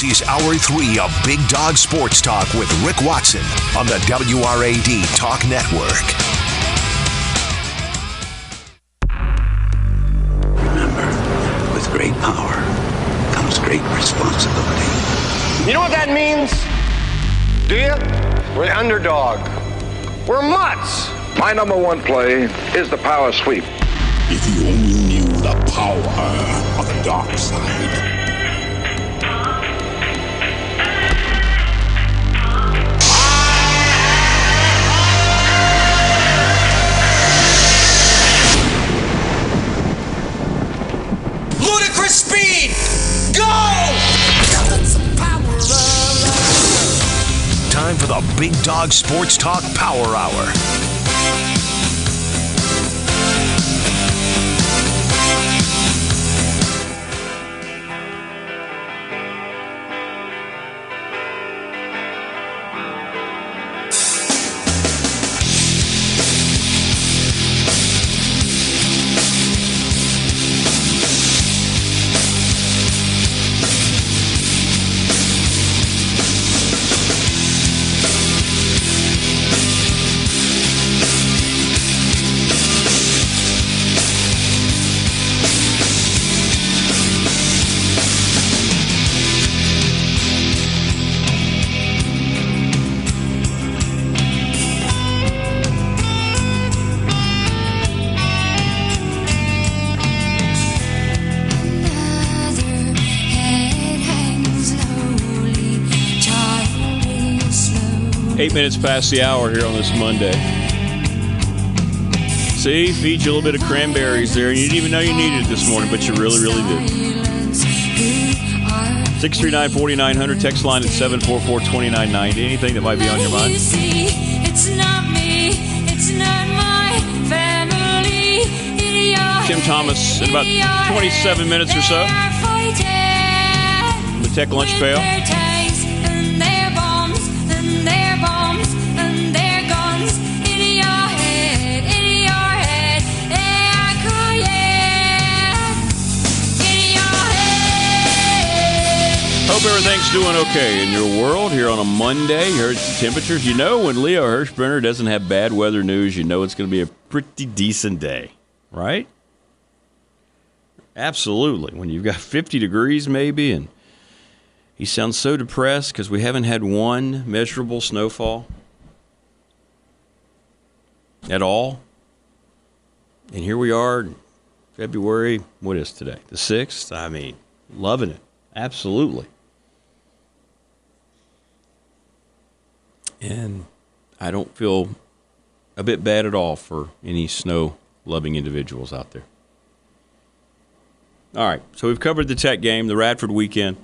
This is Hour 3 of Big Dog Sports Talk with Rick Watson on the WRAD Talk Network. Remember, with great power comes great responsibility. You know what that means? Do you? We're the underdog. We're mutts. My number one play is the power sweep. If you only knew the power of the dark side. Go! Time for the Big Dog Sports Talk Power Hour. Eight minutes past the hour here on this Monday. See, feed you a little bit of cranberries there, and you didn't even know you needed it this morning, but you really, really did. 639 4900, text line at 744 2990. Anything that might be on your mind? Tim Thomas in about 27 minutes or so. The Tech Lunch Pail. Hope everything's doing okay in your world here on a Monday. Heard the temperatures. You know, when Leo Hirsbrunner doesn't have bad weather news, you know it's going to be a pretty decent day, right? Absolutely. When you've got 50 degrees, maybe, and he sounds so depressed because we haven't had one measurable snowfall at all. And here we are, February, what is today? The 6th? I mean, loving it. Absolutely. And I don't feel a bit bad at all for any snow loving individuals out there. All right, so we've covered the Tech game, the Radford weekend.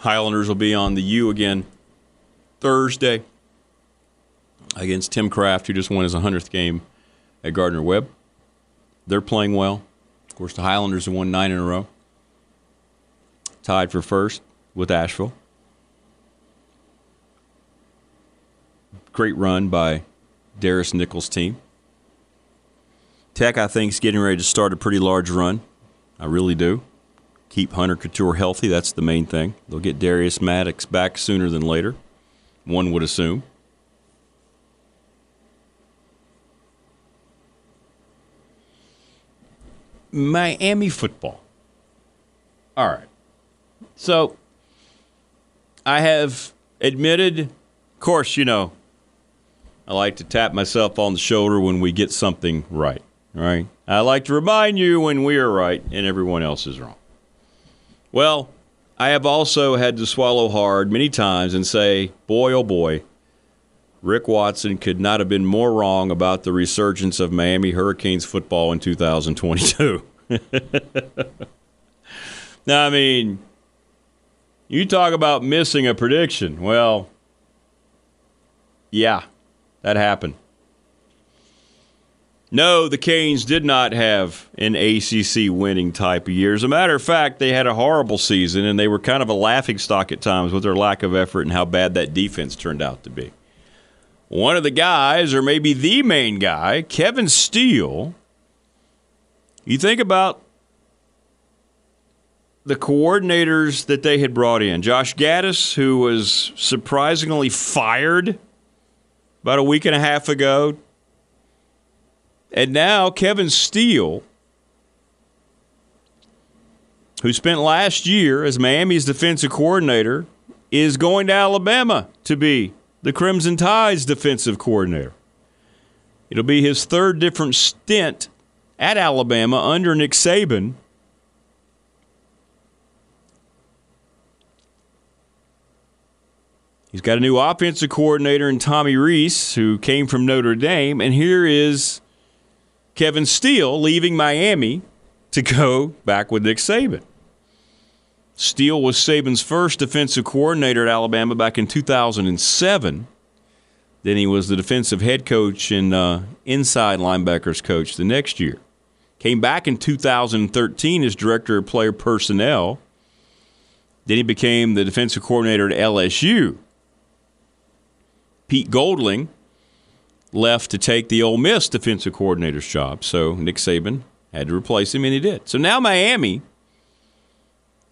Highlanders will be on the U again Thursday against Tim Craft, who just won his 100th game at Gardner Webb. They're playing well. Of course, the Highlanders have won nine in a row, tied for first with Asheville. Great run by Darris Nichols' team. Tech, I think, is getting ready to start a pretty large run. I really do. Keep Hunter Cattoor healthy. That's the main thing. They'll get Darius Maddox back sooner than later, one would assume. Miami football. All right. So I have admitted, of course, you know, I like to tap myself on the shoulder when we get something right. All right. I like to remind you when we are right and everyone else is wrong. Well, I have also had to swallow hard many times and say, boy, oh boy, Rick Watson could not have been more wrong about the resurgence of Miami Hurricanes football in 2022. now, I mean, you talk about missing a prediction. Well, Yeah, that happened. No, the Canes did not have an ACC winning type of year. As a matter of fact, they had a horrible season and they were kind of a laughing stock at times with their lack of effort and how bad that defense turned out to be. One of the guys, or maybe the main guy, Kevin Steele, you think about the coordinators that they had brought in Josh Gattis, who was surprisingly fired about a week and a half ago. And now Kevin Steele, who spent last year as Miami's defensive coordinator, is going to Alabama to be the Crimson Tide's defensive coordinator. It'll be his third different stint at Alabama under Nick Saban. He's got a new offensive coordinator in Tommy Rees, who came from Notre Dame. And here is Kevin Steele leaving Miami to go back with Nick Saban. Steele was Saban's first defensive coordinator at Alabama back in 2007. Then he was the defensive head coach and uh, inside linebackers coach the next year. Came back in 2013 as director of player personnel. Then he became the defensive coordinator at LSU. Pete Golding left to take the Ole Miss defensive coordinator's job, so Nick Saban had to replace him, and he did. So now Miami,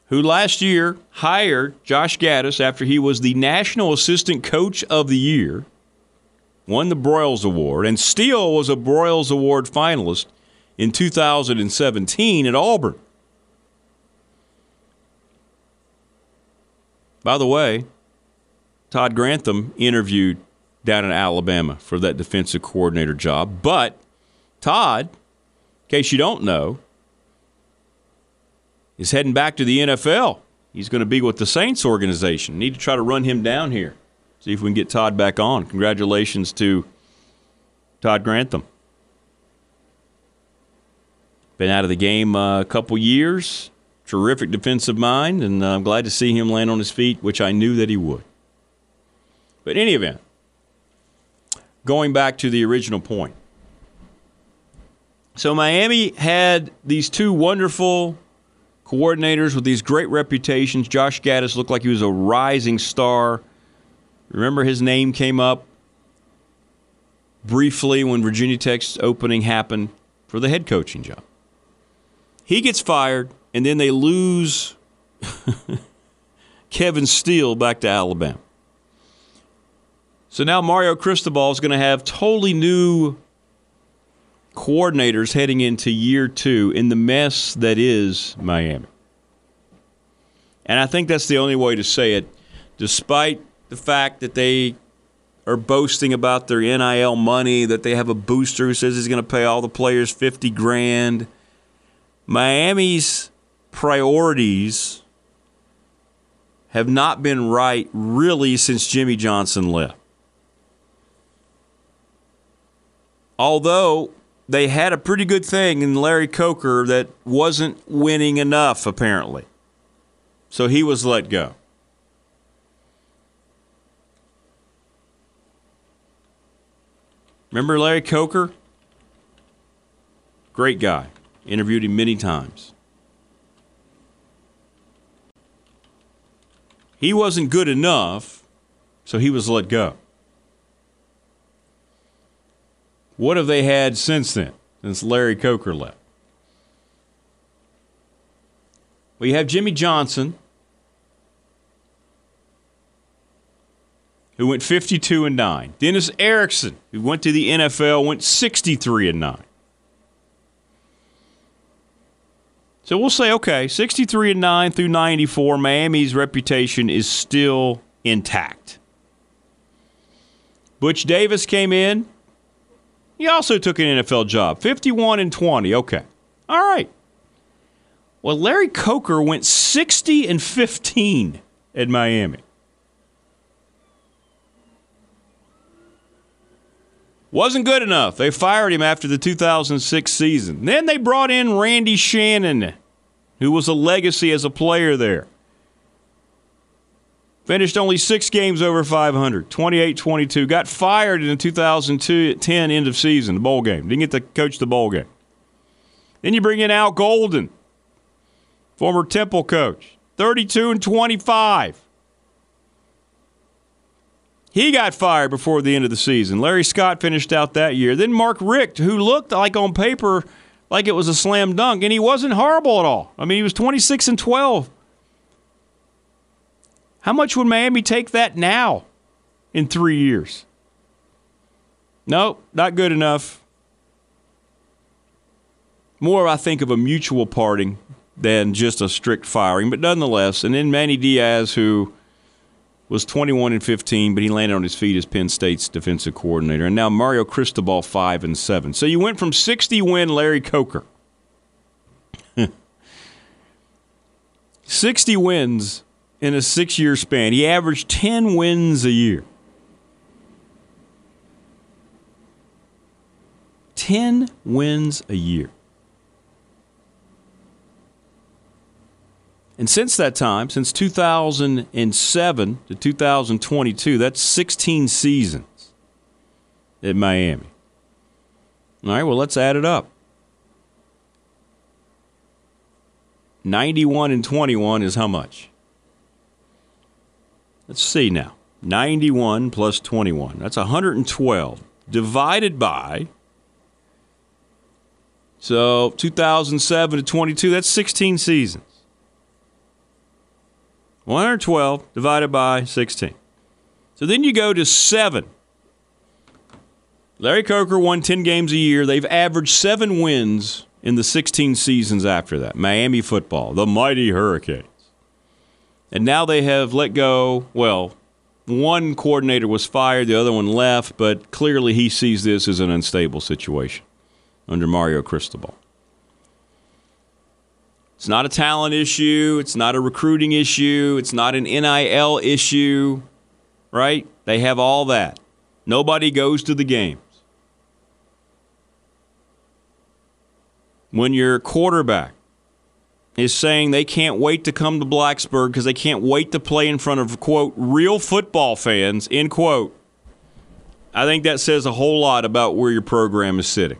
who last year hired Josh Gattis after he was the National Assistant Coach of the Year, won the Broyles Award, and Steele was a Broyles Award finalist in 2017 at Auburn. By the way, Todd Grantham interviewed down in Alabama for that defensive coordinator job. But Todd, in case you don't know, is heading back to the NFL. He's going to be with the Saints organization. Need to try to run him down here. See if we can get Todd back on. Congratulations to Todd Grantham. Been out of the game uh, a couple years. Terrific defensive mind, and uh, I'm glad to see him land on his feet, which I knew that he would. But in any event, going back to the original point. So Miami had these two wonderful coordinators with these great reputations. Josh Gattis looked like he was a rising star. Remember his name came up briefly when Virginia Tech's opening happened for the head coaching job. He gets fired, and then they lose Kevin Steele back to Alabama. So now Mario Cristobal is going to have totally new coordinators heading into year two in the mess that is Miami. And I think that's the only way to say it, despite the fact that they are boasting about their NIL money, that they have a booster who says he's going to pay all the players 50 grand. Miami's priorities have not been right really since Jimmy Johnson left. Although they had a pretty good thing in Larry Coker that wasn't winning enough, apparently. So he was let go. Remember Larry Coker? Great guy. Interviewed him many times. He wasn't good enough, so he was let go. What have they had since then, since Larry Coker left? We have Jimmy Johnson, who went 52 and 9. Dennis Erickson, who went to the NFL, went 63 and 9. So we'll say, okay, 63 and 9 through 94, Miami's reputation is still intact. Butch Davis came in, he also took an NFL job, 51 and 20. Okay. All right. Well, Larry Coker went 60 and 15 at Miami. Wasn't good enough. They fired him after the 2006 season. Then they brought in Randy Shannon, who was a legacy as a player there. Finished only six games over 500, 28 22. Got fired in the 2010 end of season, the bowl game. Didn't get to coach the bowl game. Then you bring in Al Golden, former Temple coach, 32 and 25. He got fired before the end of the season. Larry Scott finished out that year. Then Mark Richt, who looked like on paper like it was a slam dunk, and he wasn't horrible at all. I mean, he was 26 and 12. How much would Miami take that now in three years? Nope, not good enough. More, I think, of a mutual parting than just a strict firing, but nonetheless. And then Manny Diaz, who was 21 and 15, but he landed on his feet as Penn State's defensive coordinator. And now Mario Cristobal, 5 and 7. So you went from 60 win Larry Coker. 60 wins in a six year span. He averaged 10 wins a year. 10 wins a year. And since that time, since 2007 to 2022, that's 16 seasons at Miami. All right, well, let's add it up. 91 and 21 is how much? Let's see now. 91 plus 21. That's 112 divided by so 2007 to 22, that's 16 seasons. 112 divided by 16. So then you go to 7. Larry Coker won 10 games a year. They've averaged 7 wins in the 16 seasons after that. Miami football, the mighty Hurricanes. And now they have let go, well, one coordinator was fired, the other one left, but clearly he sees this as an unstable situation under Mario Cristobal. It's not a talent issue, it's not a recruiting issue, it's not an NIL issue, right? They have all that. Nobody goes to the games. When your quarterback is saying they can't wait to come to Blacksburg because they can't wait to play in front of, quote, real football fans, end quote, I think that says a whole lot about where your program is sitting.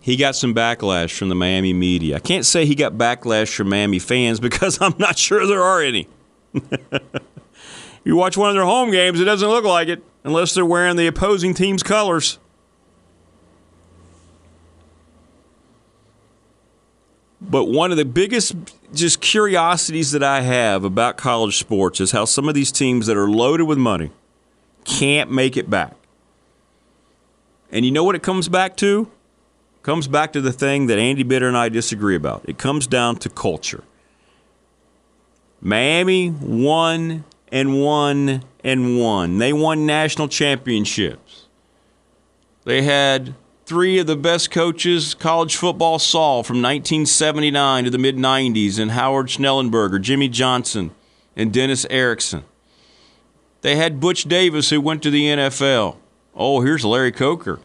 He got some backlash from the Miami media. I can't say he got backlash from Miami fans because I'm not sure there are any. you watch one of their home games, it doesn't look like it unless they're wearing the opposing team's colors. But one of the biggest just curiosities that I have about college sports is how some of these teams that are loaded with money can't make it back. And you know what it comes back to? It comes back to the thing that Andy Bitter and I disagree about. It comes down to culture. Miami won and won and won. They won national championships. They had three of the best coaches college football saw from 1979 to the mid 90s and Howard Schnellenberger, Jimmy Johnson, and Dennis Erickson. They had Butch Davis who went to the NFL. Oh, here's Larry Coker.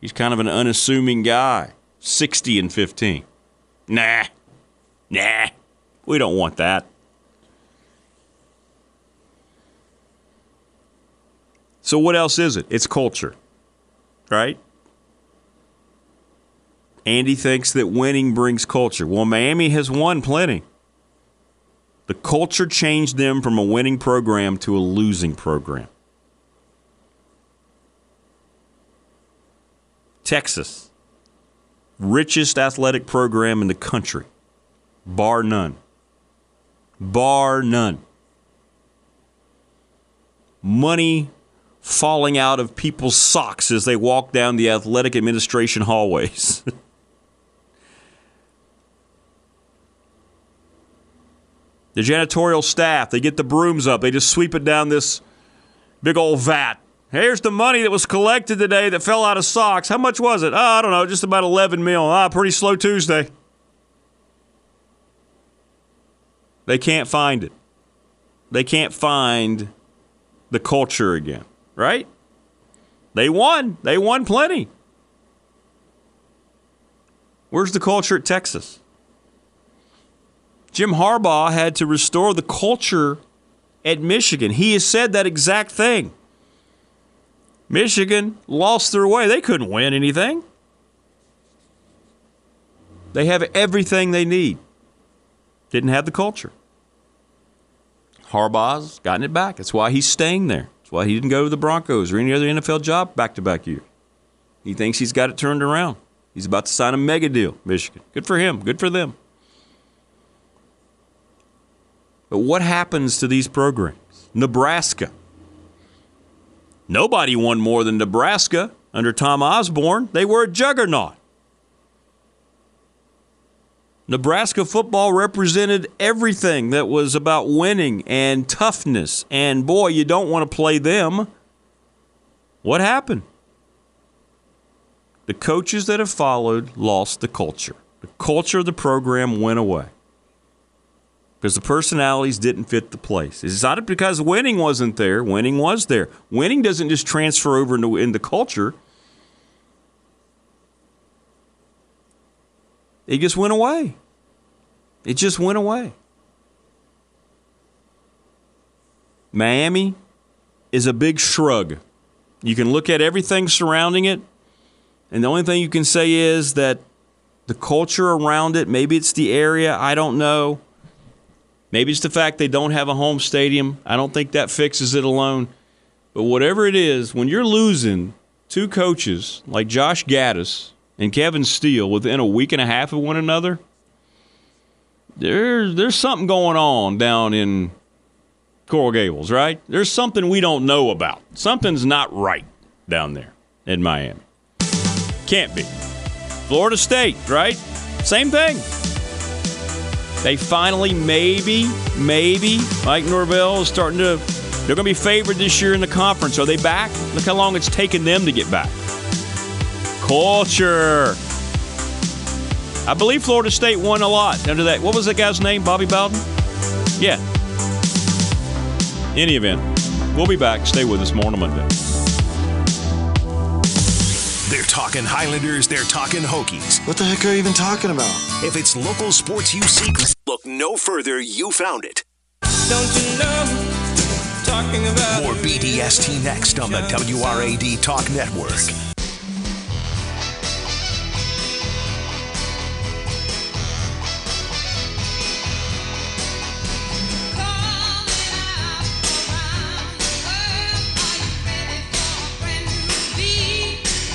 He's kind of an unassuming guy. 60 and 15. Nah. Nah. We don't want that. So, what else is it? It's culture right? Andy thinks that winning brings culture. Well, Miami has won plenty. The culture changed them from a winning program to a losing program. Texas, richest athletic program in the country, bar none. Bar none. Money falling out of people's socks as they walk down the athletic administration hallways. the janitorial staff, they get the brooms up, they just sweep it down this big old vat. Here's the money that was collected today that fell out of socks. How much was it? Oh, I don't know, just about 11 mil. Ah, pretty slow Tuesday. They can't find it. They can't find the culture again right? They won. They won plenty. Where's the culture at Texas? Jim Harbaugh had to restore the culture at Michigan. He has said that exact thing. Michigan lost their way. They couldn't win anything. They have everything they need. Didn't have the culture. Harbaugh's gotten it back. That's why he's staying there. That's why he didn't go to the Broncos or any other NFL job back to back year. He thinks he's got it turned around. He's about to sign a mega deal, Michigan. Good for him. Good for them. But what happens to these programs? Nebraska. Nobody won more than Nebraska under Tom Osborne. They were a juggernaut. Nebraska football represented everything that was about winning and toughness. And boy, you don't want to play them. What happened? The coaches that have followed lost the culture. The culture of the program went away because the personalities didn't fit the place. It's not because winning wasn't there. Winning was there. Winning doesn't just transfer over into, into culture. It just went away. It just went away. Miami is a big shrug. You can look at everything surrounding it, and the only thing you can say is that the culture around it, maybe it's the area, I don't know. Maybe it's the fact they don't have a home stadium. I don't think that fixes it alone. But whatever it is, when you're losing two coaches like Josh Gattis and Kevin Steele within a week and a half of one another, there's there's something going on down in Coral Gables, right? There's something we don't know about. Something's not right down there in Miami. Can't be. Florida State, right? Same thing. They finally, maybe, maybe, Mike Norvell is starting to. They're going to be favored this year in the conference. Are they back? Look how long it's taken them to get back. Culture. I believe Florida State won a lot under that. What was that guy's name? Bobby Bowden? Yeah. Any event, we'll be back. Stay with us more on Monday. They're talking Highlanders, they're talking Hokies. What the heck are you even talking about? If it's local sports you seek, look no further, you found it. Don't you know? Talking about More BDST next on the WRAD Talk Network.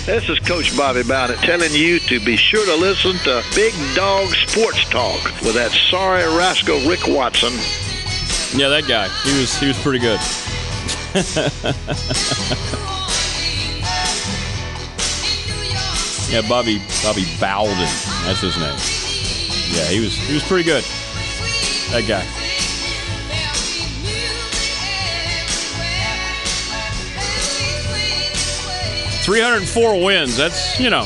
This is Coach Bobby Bowden telling you to be sure to listen to Big Dog Sports Talk with that sorry rascal Rick Watson. Yeah, that guy. He was he was pretty good. yeah, Bobby Bobby Bowden. That's his name. Yeah, he was he was pretty good. That guy. Three hundred and four wins. That's you know.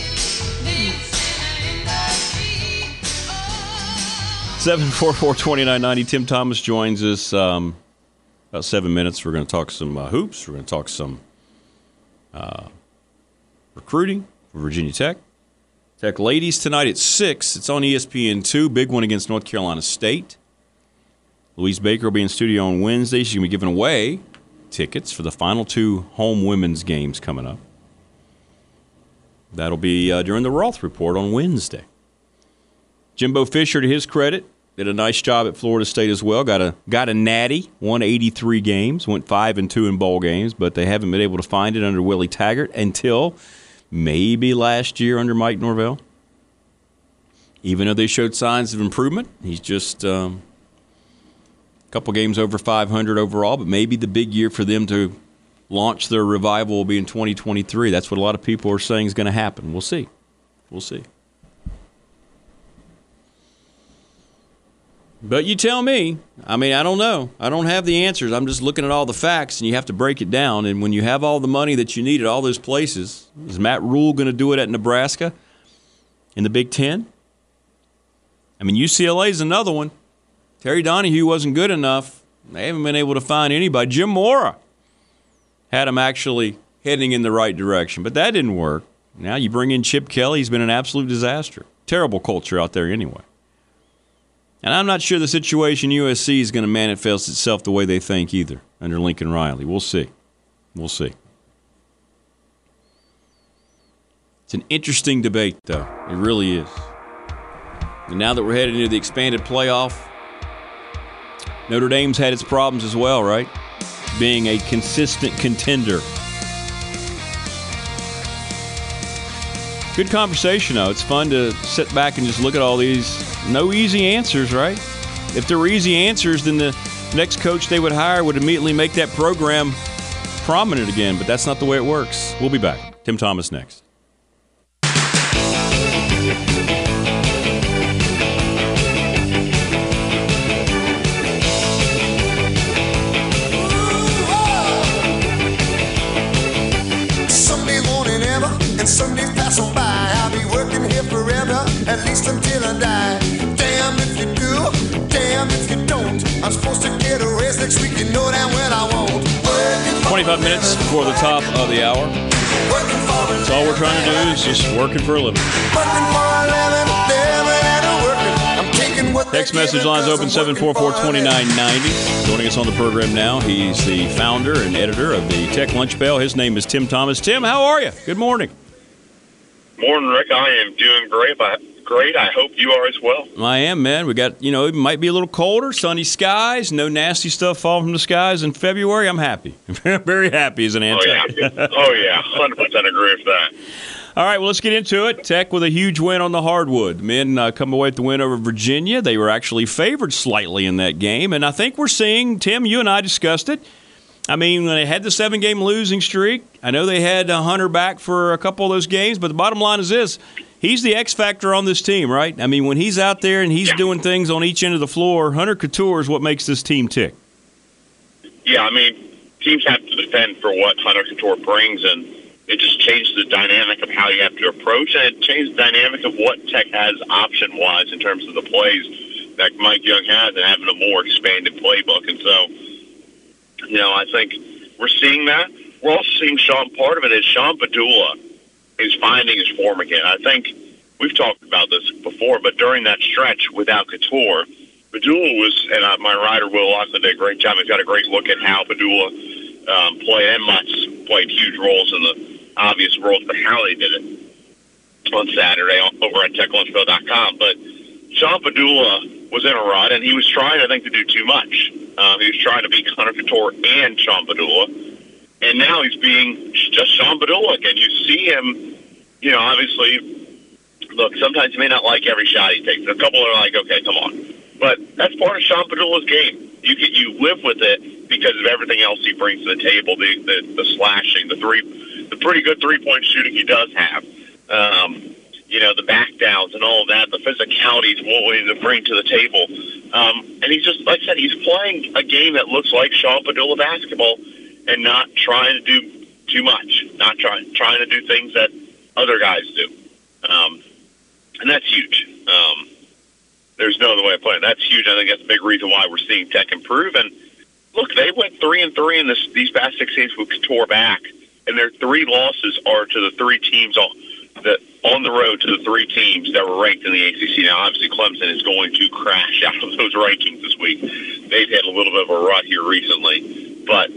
Seven four four twenty nine ninety. Tim Thomas joins us. Um, about seven minutes. We're going to talk some uh, hoops. We're going to talk some uh, recruiting for Virginia Tech. Tech ladies tonight at six. It's on ESPN two. Big one against North Carolina State. Louise Baker will be in studio on Wednesday. She's going to be giving away tickets for the final two home women's games coming up. That'll be uh, during the Roth Report on Wednesday. Jimbo Fisher, to his credit, did a nice job at Florida State as well. Got a got a natty, won 83 games, went five and two in bowl games, but they haven't been able to find it under Willie Taggart until maybe last year under Mike Norvell. Even though they showed signs of improvement, he's just um, a couple games over 500 overall. But maybe the big year for them to launch their revival will be in 2023. That's what a lot of people are saying is going to happen. We'll see. We'll see. But you tell me. I mean, I don't know. I don't have the answers. I'm just looking at all the facts, and you have to break it down. And when you have all the money that you need at all those places, is Matt Rhule going to do it at Nebraska in the Big Ten? I mean, UCLA is another one. Terry Donahue wasn't good enough. They haven't been able to find anybody. Jim Mora had him actually heading in the right direction, but that didn't work. Now you bring in Chip Kelly. He's been an absolute disaster. Terrible culture out there anyway. And I'm not sure the situation USC is going to manifest itself the way they think either under Lincoln Riley. We'll see. We'll see. It's an interesting debate, though. It really is. And now that we're headed into the expanded playoff, Notre Dame's had its problems as well, right? Being a consistent contender. Good conversation, though. It's fun to sit back and just look at all these. No easy answers, right? If there were easy answers, then the next coach they would hire would immediately make that program prominent again, but that's not the way it works. We'll be back. Tim Thomas next. Next week, you know damn well I won't. 25 minutes before the top of the hour. working That's all we're trying to do is just working for a living. working for a living, living and a working. I'm taking what Text message giving lines 'cause open I'm working for a living. 744-2990. Joining us on the program now, he's the founder and editor of the Tech Lunch Pail. His name is Tim Thomas. Tim, how are you? Good morning. Morning, Rick. I am doing great. I, great. I hope you are as well. I am, man. We got, you know, it might be a little colder, sunny skies, no nasty stuff falling from the skies in February. I'm happy. Very happy as an anti. Oh yeah. oh yeah. Hundred percent agree with that. All right, well, let's get into it. Tech with a huge win on the hardwood. Men uh, come away with the win over Virginia. They were actually favored slightly in that game, and I think we're seeing Tim. You and I discussed it. I mean, when they had the seven-game losing streak, I know they had Hunter back for a couple of those games, but the bottom line is this: he's the X factor on this team, right? I mean, when he's out there and he's doing things on each end of the floor, Hunter Cattoor is what makes this team tick. Yeah. I mean, teams have to defend for what Hunter Cattoor brings, and it just changed the dynamic of how you have to approach, and it changed the dynamic of what Tech has option-wise in terms of the plays that Mike Young has, and having a more expanded playbook. And so, you know, I think we're seeing that. We're also seeing Sean. Part of it is Sean Pedulla is finding his form again. I think we've talked about this before, but during that stretch without Cattoor, Pedulla was, and my writer Will Loughlin did a great job. He's got a great look at how Pedulla um, played, and Mutts played huge roles in the obvious roles, but how they did it on Saturday over at TechLunchPail.com. But Sean Pedulla was in a rut, and he was trying, I think, to do too much. Um, he was trying to be Hunter Cattoor and Sean Pedulla, and now he's being just Sean Pedulla again. You see him, you know, obviously. Look, sometimes you may not like every shot he takes. A couple are like, okay, come on, but that's part of Sean Pedulla's game. You get you live with it because of everything else he brings to the table. The the, the slashing, the three, the pretty good three point shooting he does have. Um, you know, the back downs and all of that, the physicality he's willing to bring to the table. Um, and he's just, like I said, he's playing a game that looks like Sean Pedulla basketball and not trying to do too much, not trying trying to do things that other guys do. Um, and that's huge. Um, there's no other way of putting it. That's huge. I think that's a big reason why we're seeing Tech improve. And look, they went three and three in this these past six games with Cattoor back, and their three losses are to the three teams on the on the road to the three teams that were ranked in the ACC. Now, obviously, Clemson is going to crash out of those rankings this week. They've had a little bit of a rut here recently, but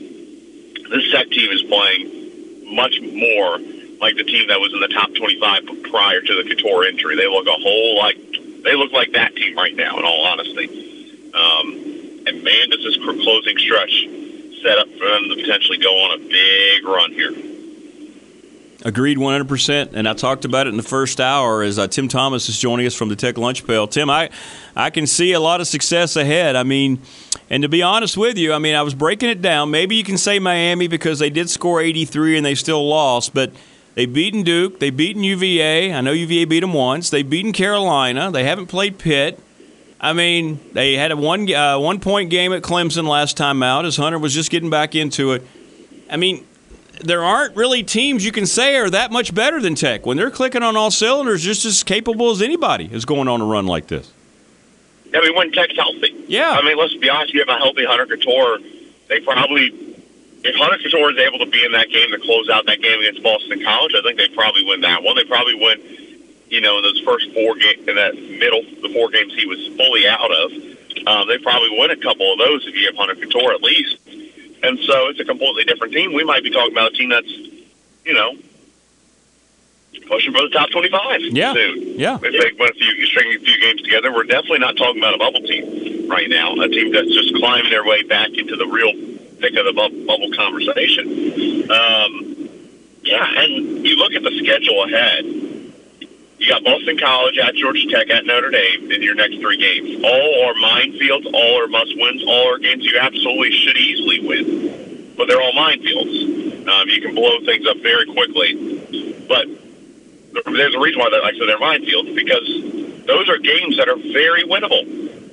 this Tech team is playing much more like the team that was in the top 25 prior to the Cattoor injury. They look a whole like they look like that team right now. In all honesty, um, and man, does this closing stretch set up for them to potentially go on a big run here. Agreed 100%. And I talked about it in the first hour as uh, Tim Thomas is joining us from the Tech Lunch Pail. Tim, I, I can see a lot of success ahead. I mean, and to be honest with you, I mean, I was breaking it down. Maybe you can say Miami because they did score 83 and they still lost, but they've beaten Duke. They've beaten UVA. I know UVA beat them once. They've beaten Carolina. They haven't played Pitt. I mean, they had a one uh, one point game at Clemson last time out as Hunter was just getting back into it. I mean, there aren't really teams you can say are that much better than Tech. When they're clicking on all cylinders, just as capable as anybody is going on a run like this. I mean, when Tech's healthy. Yeah. I mean, let's be honest. You have a healthy Hunter Cattoor. They probably, if Hunter Cattoor is able to be in that game to close out that game against Boston College, I think they probably win that one. They probably win you know, in those first four games, in that middle, the four games he was fully out of, um, they probably win a couple of those if you have Hunter Cattoor at least. And so it's a completely different team. We might be talking about a team that's, you know, pushing for the top 25 Yeah. soon. Yeah. If they win a few, string a few games together, we're definitely not talking about a bubble team right now. A team that's just climbing their way back into the real thick of the bu- bubble conversation. Um, yeah, and you look at the schedule ahead. You got Boston College at Georgia Tech at Notre Dame in your next three games. All are minefields. All are must wins. All are games you absolutely should easily win. But they're all minefields. Um, you can blow things up very quickly. But there's a reason why they're like said they're minefields because those are games that are very winnable.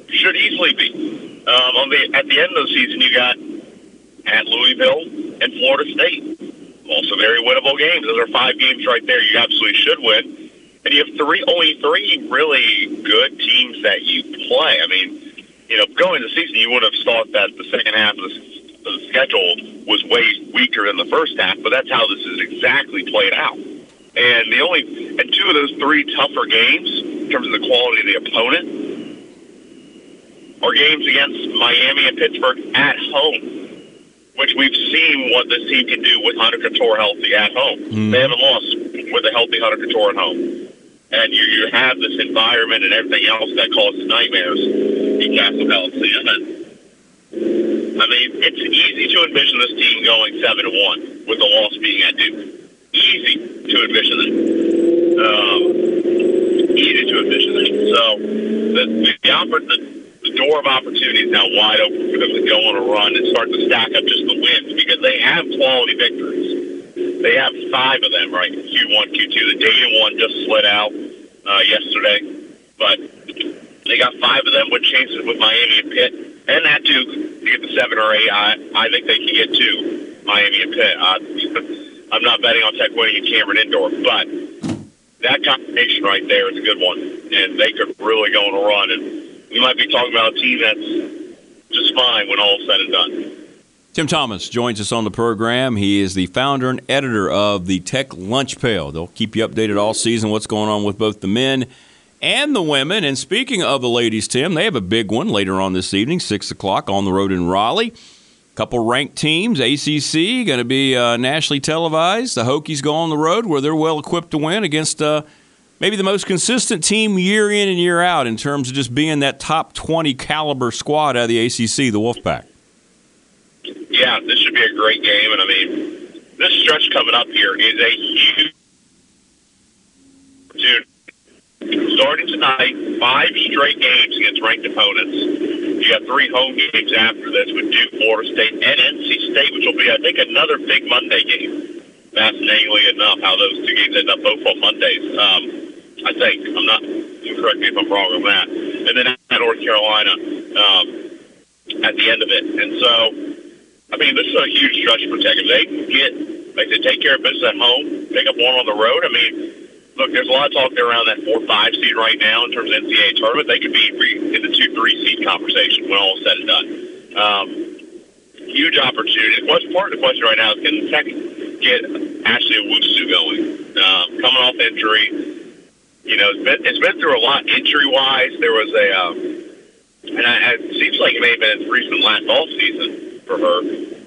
Should easily be. Um, on the at the end of the season, you got at Louisville and Florida State. Also very winnable games. Those are five games right there. You absolutely should win. And you have three, only three really good teams that you play. I mean, you know, going into the season, you would have thought that the second half of the, of the schedule was way weaker than the first half, but that's how this is exactly played out. And the only and two of those three tougher games in terms of the quality of the opponent are games against Miami and Pittsburgh at home, which we've seen what this team can do with Hunter Cattoor healthy at home. They haven't lost with a healthy Hunter Cattoor at home. And you, you have this environment and everything else that causes nightmares in Cassell Coliseum. And I mean, it's easy to envision this team going seven to one with the loss being at Duke. Easy to envision it. Um, easy to envision it. So the the, the, oppor- the the door of opportunity is now wide open for them to go on a run and start to stack up just the wins because they have quality victories. They have five of them, right? Q1, Q2. The Dayton one just slid out uh, yesterday, but they got five of them with chances with Miami and Pitt, and that Duke to get the seven or eight. I I think they can get two, Miami and Pitt. Uh, I'm not betting on Tech winning in Cameron Indoor, but that combination right there is a good one, and they could really go on a run. And we might be talking about a team that's just fine when all said and done. Tim Thomas joins us on the program. He is the founder and editor of the Tech Lunch Pail. They'll keep you updated all season what's going on with both the men and the women. And speaking of the ladies, Tim, they have a big one later on this evening, 6 o'clock on the road in Raleigh. Couple ranked teams, ACC, going to be uh, nationally televised. The Hokies go on the road where they're well equipped to win against uh, maybe the most consistent team year in and year out in terms of just being that top 20 caliber squad out of the ACC, the Wolfpack. Yeah, this should be a great game, and I mean, this stretch coming up here is a huge. Starting tonight, five straight games against ranked opponents. You have three home games after this with Duke, Florida State, and NC State, which will be, I think, another big Monday game. Fascinatingly enough, how those two games end up both on Mondays. Um, I think I'm not. Correct me if I'm wrong on that. And then at North Carolina um, at the end of it, and so I mean, this is a huge stretch for Tech. They can get, like, they take care of business at home, pick up one on the road. I mean, look, there's a lot of talk around that four five seed right now in terms of NCAA tournament. They could be in the two three seed conversation when all is said and done. Um, huge opportunity. What's part of the question right now is can Tech get Ashley Owusu going? Um, coming off injury, you know, it's been, it's been through a lot injury wise. There was a, um, and I, it seems like it may have been its recent last off season for her.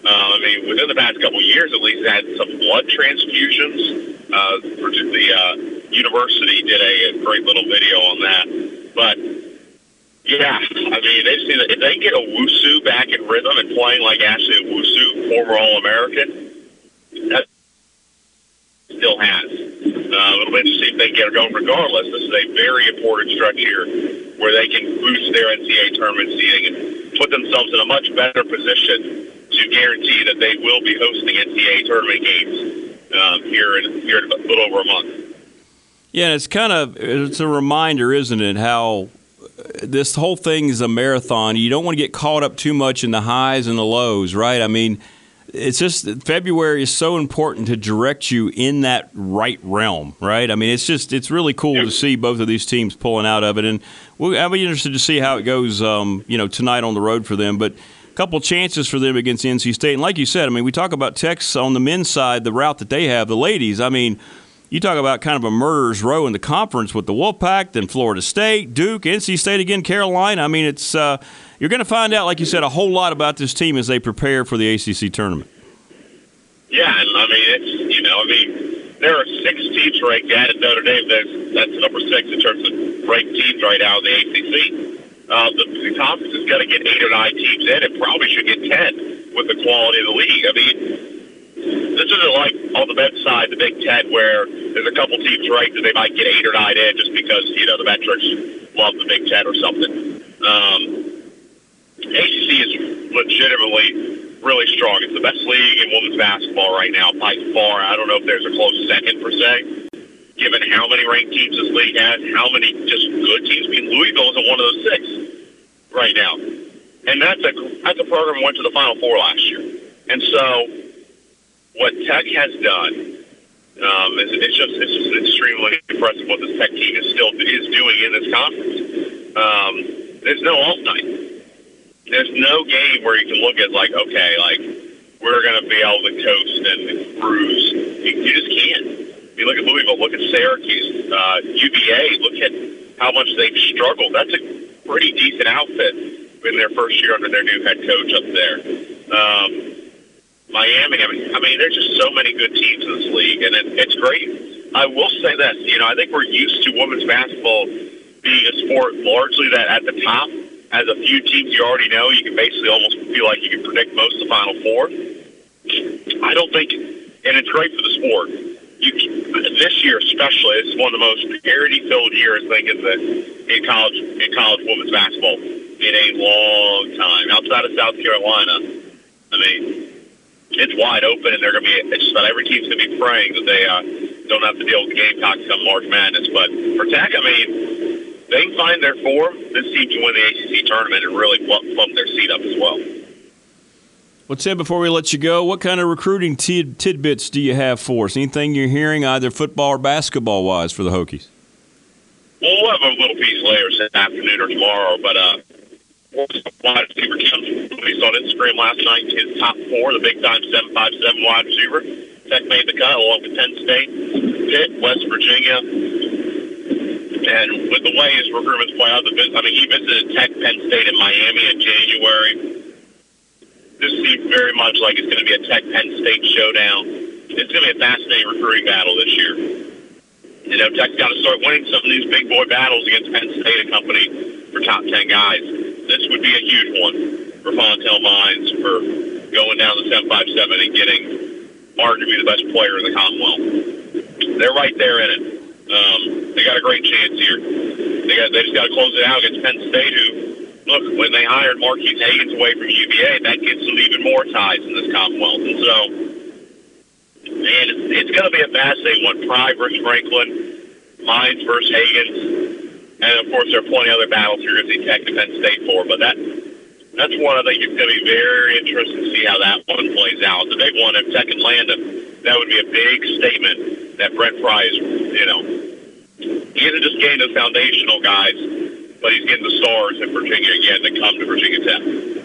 Uh, I mean, within the past couple of years, at least, had some blood transfusions. Uh, the uh, university did a, a great little video on that. But yeah, I mean, they've seen that if they get Owusu back in rhythm and playing like Ashley Owusu, former All American, that still has. Uh, it'll be interesting if they get it going regardless. This is a very important stretch here where they can boost their NCAA tournament seeding and put themselves in a much better position to guarantee that they will be hosting NCAA tournament games um, here in here in a little over a month. Yeah, it's kind of it's a reminder, isn't it, how this whole thing is a marathon. You don't want to get caught up too much in the highs and the lows, right? I mean, it's just February is so important to direct you in that right realm, right? I mean, it's just it's really cool to see both of these teams pulling out of it, and we'll, I'll be interested to see how it goes, um, you know, tonight on the road for them. But a couple chances for them against NC State, and like you said, I mean, we talk about Texas on the men's side, the route that they have, the ladies. I mean, you talk about kind of a murderer's row in the conference with the Wolfpack, then Florida State, Duke, NC State again, Carolina. I mean, it's uh, you're going to find out, like you said, a whole lot about this team as they prepare for the ACC tournament. Yeah, and I mean, it's you know, I mean, there are six teams ranked at Notre Dame. That's, that's number six in terms of ranked teams right now in the ACC. Uh, the, the conference is going to get eight or nine teams in. It probably should get ten with the quality of the league. I mean, this isn't like on the men's side, the Big Ten, where there's a couple teams ranked and they might get eight or nine in just because you know the metrics love the Big Ten or something. Um, ACC is legitimately really strong. It's the best league in women's basketball right now by far. I don't know if there's a close second per se given how many ranked teams this league has, how many just good teams. I mean, Louisville is one of those six right now, and that's a that's a program that went to the Final Four last year. And so, what Tech has done um, is it's just it's just extremely impressive what this Tech team is still is doing in this conference. Um, there's no off night. There's no game where you can look at like okay, like we're going to be able to coast and cruise. You, you just can't you look at Louisville, look at Syracuse, uh, UVA, look at how much they've struggled. That's a pretty decent outfit in their first year under their new head coach up there. Um, Miami, I mean, I mean, there's just so many good teams in this league, and it, it's great. I will say this, you know, I think we're used to women's basketball being a sport largely that at the top, as a few teams you already know, you can basically almost feel like you can predict most of the Final Four. I don't think, and it's great for the sport you this year especially, it's one of the most parity-filled years I think in the in college in college women's basketball in a long time. Outside of South Carolina, I mean, it's wide open, and they're going to be. It's just about every team's going to be praying that they uh, don't have to deal with Gamecocks come March Madness. But for Tech, I mean, they find their form. This team can win the ACC tournament and really bump, bump their seat up as well. Well, Tim, before we let you go, what kind of recruiting tid- tidbits do you have for us? Anything you're hearing, either football or basketball wise, for the Hokies? Well, we'll have a little piece later this afternoon or tomorrow, but uh, wide receiver released on Instagram last night. His top four, the big time 757 wide receiver. Tech made the cut along with Penn State, Pitt, West Virginia. And with the way his recruitment's playing out, I mean, he visited Tech, Penn State, and Miami in January this seems very much like it's going to be a Tech Penn State showdown. It's going to be a fascinating recruiting battle this year. You know, Tech's got to start winning some of these big boy battles against Penn State and company for top 10 guys. This would be a huge one for Fontel Mines for going down the 757 and getting arguably the best player in the Commonwealth. They're right there in it. Um, they got a great chance here. They got they just got to close it out against Penn State, who look, when they hired Marques Hagans away from UVA, that gives them even more ties in this Commonwealth. And so, man, it's, it's going to be a fascinating one. Pry versus Franklin, Mines versus Hagans, and of course there are plenty of other battles going to see Tech and Penn State for. But that that's one I think it's going to be very interesting to see how that one plays out. The big one, if Tech and Landon, that would be a big statement that Brent Pry is, you know, he hasn't just gained those foundational guys but he's getting the stars in Virginia again that come to Virginia Tech.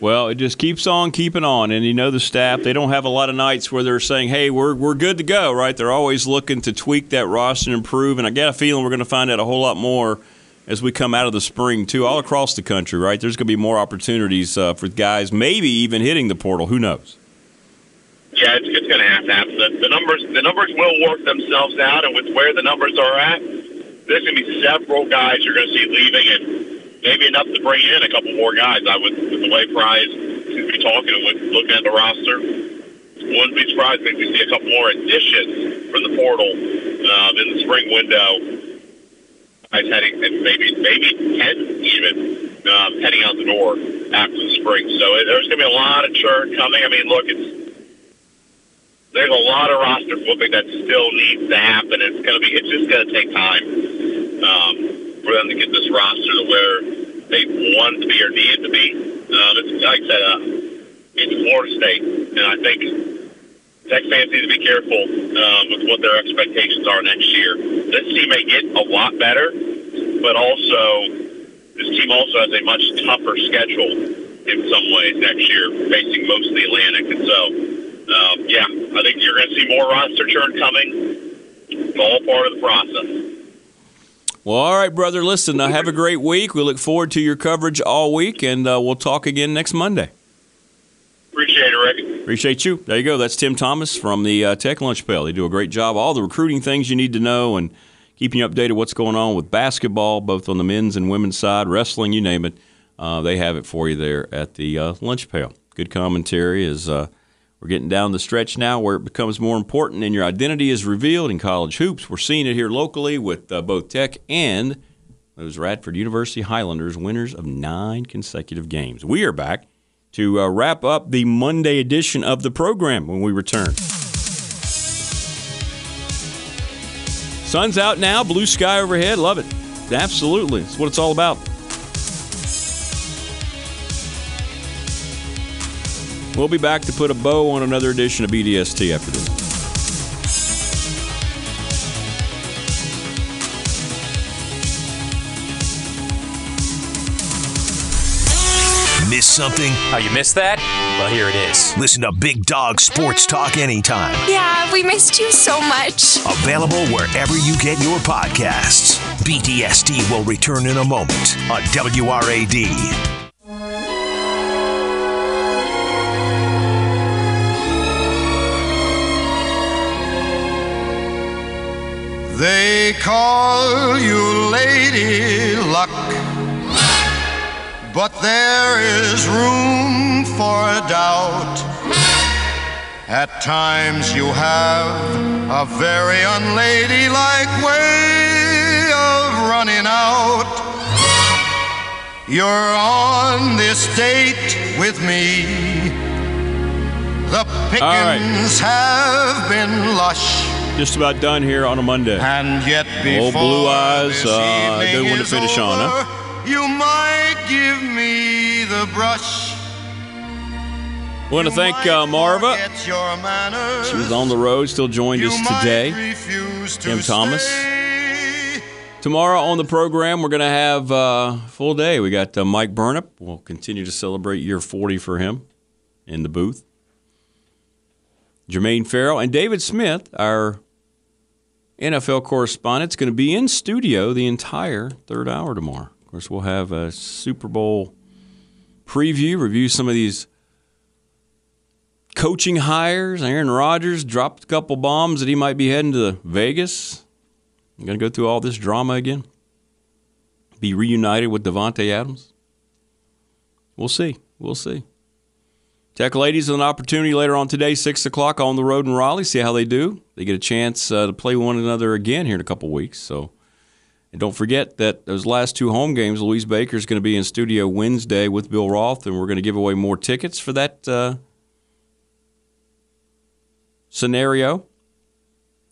Well, it just keeps on keeping on, and you know the staff. They don't have a lot of nights where they're saying, "Hey, we're we're good to go." Right? They're always looking to tweak that roster and improve. And I get a feeling we're going to find out a whole lot more as we come out of the spring too, all across the country. Right? There's going to be more opportunities uh, for guys, maybe even hitting the portal. Who knows? Yeah, it's, it's going to have to happen. The, the numbers the numbers will work themselves out, and with where the numbers are at there's going to be several guys you're going to see leaving, and maybe enough to bring in a couple more guys. I would, with the way Pry seems to be talking and looking at the roster, wouldn't be surprised if we see a couple more additions from the portal um, in the spring window. Guys heading, and maybe maybe ten even um, heading out the door after the spring. So it, there's going to be a lot of churn coming. I mean, look, it's there's a lot of roster flipping that still needs to happen. It's to be, it's just to take time um, for them to get this roster to where they want to be or need to be. Um, it's like I said, uh, it's Florida State, and I think Tech fans need to be careful um, with what their expectations are next year. This team may get a lot better, but also this team also has a much tougher schedule in some ways next year, facing most of the Atlantic, and so um, yeah, I think you're going to see more roster churn coming. It's all part of the process. Well, all right, brother. Listen, uh, have a great week. We look forward to your coverage all week, and uh, we'll talk again next Monday. Appreciate it, Rick. Appreciate you. There you go. That's Tim Thomas from the uh, Tech Lunch Pail. They do a great job. All the recruiting things you need to know and keeping you updated what's going on with basketball, both on the men's and women's side, wrestling, you name it. Uh, they have it for you there at the uh, Lunch Pail. Good commentary is uh, we're getting down the stretch now where it becomes more important and your identity is revealed in college hoops. We're seeing it here locally with uh, both Tech and those Radford University Highlanders, winners of nine consecutive games. We are back to uh, wrap up the Monday edition of the program when we return. Sun's out now, blue sky overhead. Love it. Absolutely. It's what it's all about. We'll be back to put a bow on another edition of BDST after this. Miss something? Oh, you missed that? Well, here it is. Listen to Big Dog Sports Talk anytime. Yeah, we missed you so much. Available wherever you get your podcasts. BDST will return in a moment on WRAD. They call you Lady Luck, but there is room for doubt. At times you have a very unladylike way of running out. You're on this date with me. The pickings have been lush. Just about done here on a Monday. And yet Old Blue Eyes, uh, good one to is finish on, huh? over, You might give me the brush. I want to thank uh, Marva. She was on the road, still joined us today. Refuse to Tim Thomas. Tomorrow on the program, we're going to have uh, full day. We got uh, Mike Burnop. We'll continue to celebrate year 40 for him in the booth. Jermaine Farrell and David Smith, our NFL correspondent, going to be in studio the entire third hour tomorrow. Of course, we'll have a Super Bowl preview, review some of these coaching hires. Aaron Rodgers dropped a couple bombs that he might be heading to Vegas. I'm going to go through all this drama again. Be reunited with Davante Adams. We'll see. We'll see. Tech Ladies an opportunity later on today, 6 o'clock on the road in Raleigh. See how they do. They get a chance uh, to play one another again here in a couple weeks. So, And don't forget that those last two home games, Louise Baker is going to be in studio Wednesday with Bill Roth, and we're going to give away more tickets for that uh, scenario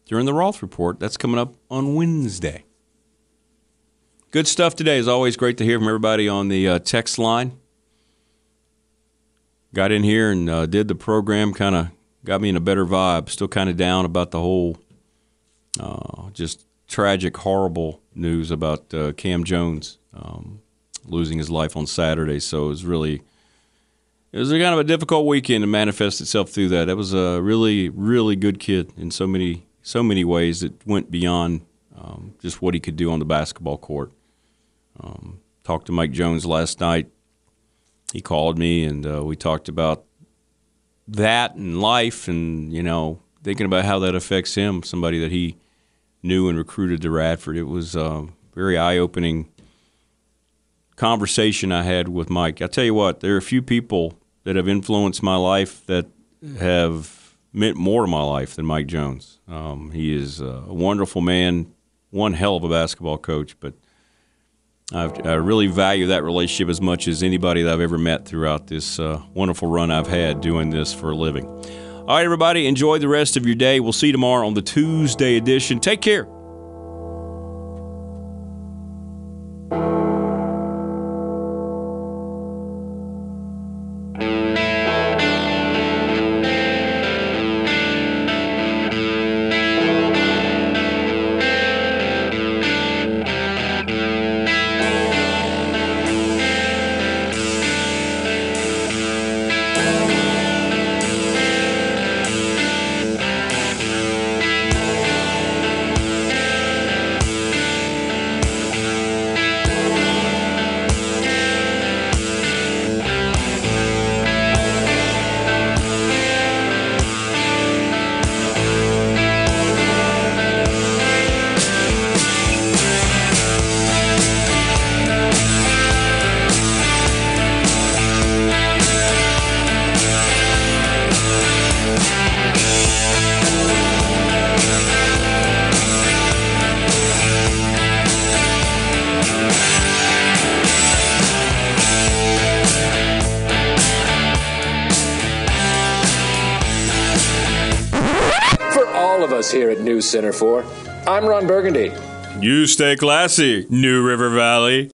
during the Roth Report. That's coming up on Wednesday. Good stuff today. As always, great to hear from everybody on the uh, text line. Got in here and uh, did the program, kind of got me in a better vibe. Still kind of down about the whole uh, just tragic, horrible news about uh, Cam Jones um, losing his life on Saturday. So it was really, it was a kind of a difficult weekend to manifest itself through that. That was a really, really good kid in so many, so many ways that went beyond um, just what he could do on the basketball court. Um, talked to Mike Jones last night. He called me and uh, we talked about that and life and you know thinking about how that affects him. Somebody that he knew and recruited to Radford. It was a very eye-opening conversation I had with Mike. I tell you what, there are a few people that have influenced my life that have meant more to my life than Mike Jones. Um, he is a wonderful man, one hell of a basketball coach, but I've, i really value that relationship as much as anybody that I've ever met throughout this uh, wonderful run I've had doing this for a living. All right, everybody, enjoy the rest of your day. We'll see you tomorrow on the Tuesday edition. Take care. Center for. I'm Ron Burgundy. You stay classy, New River Valley.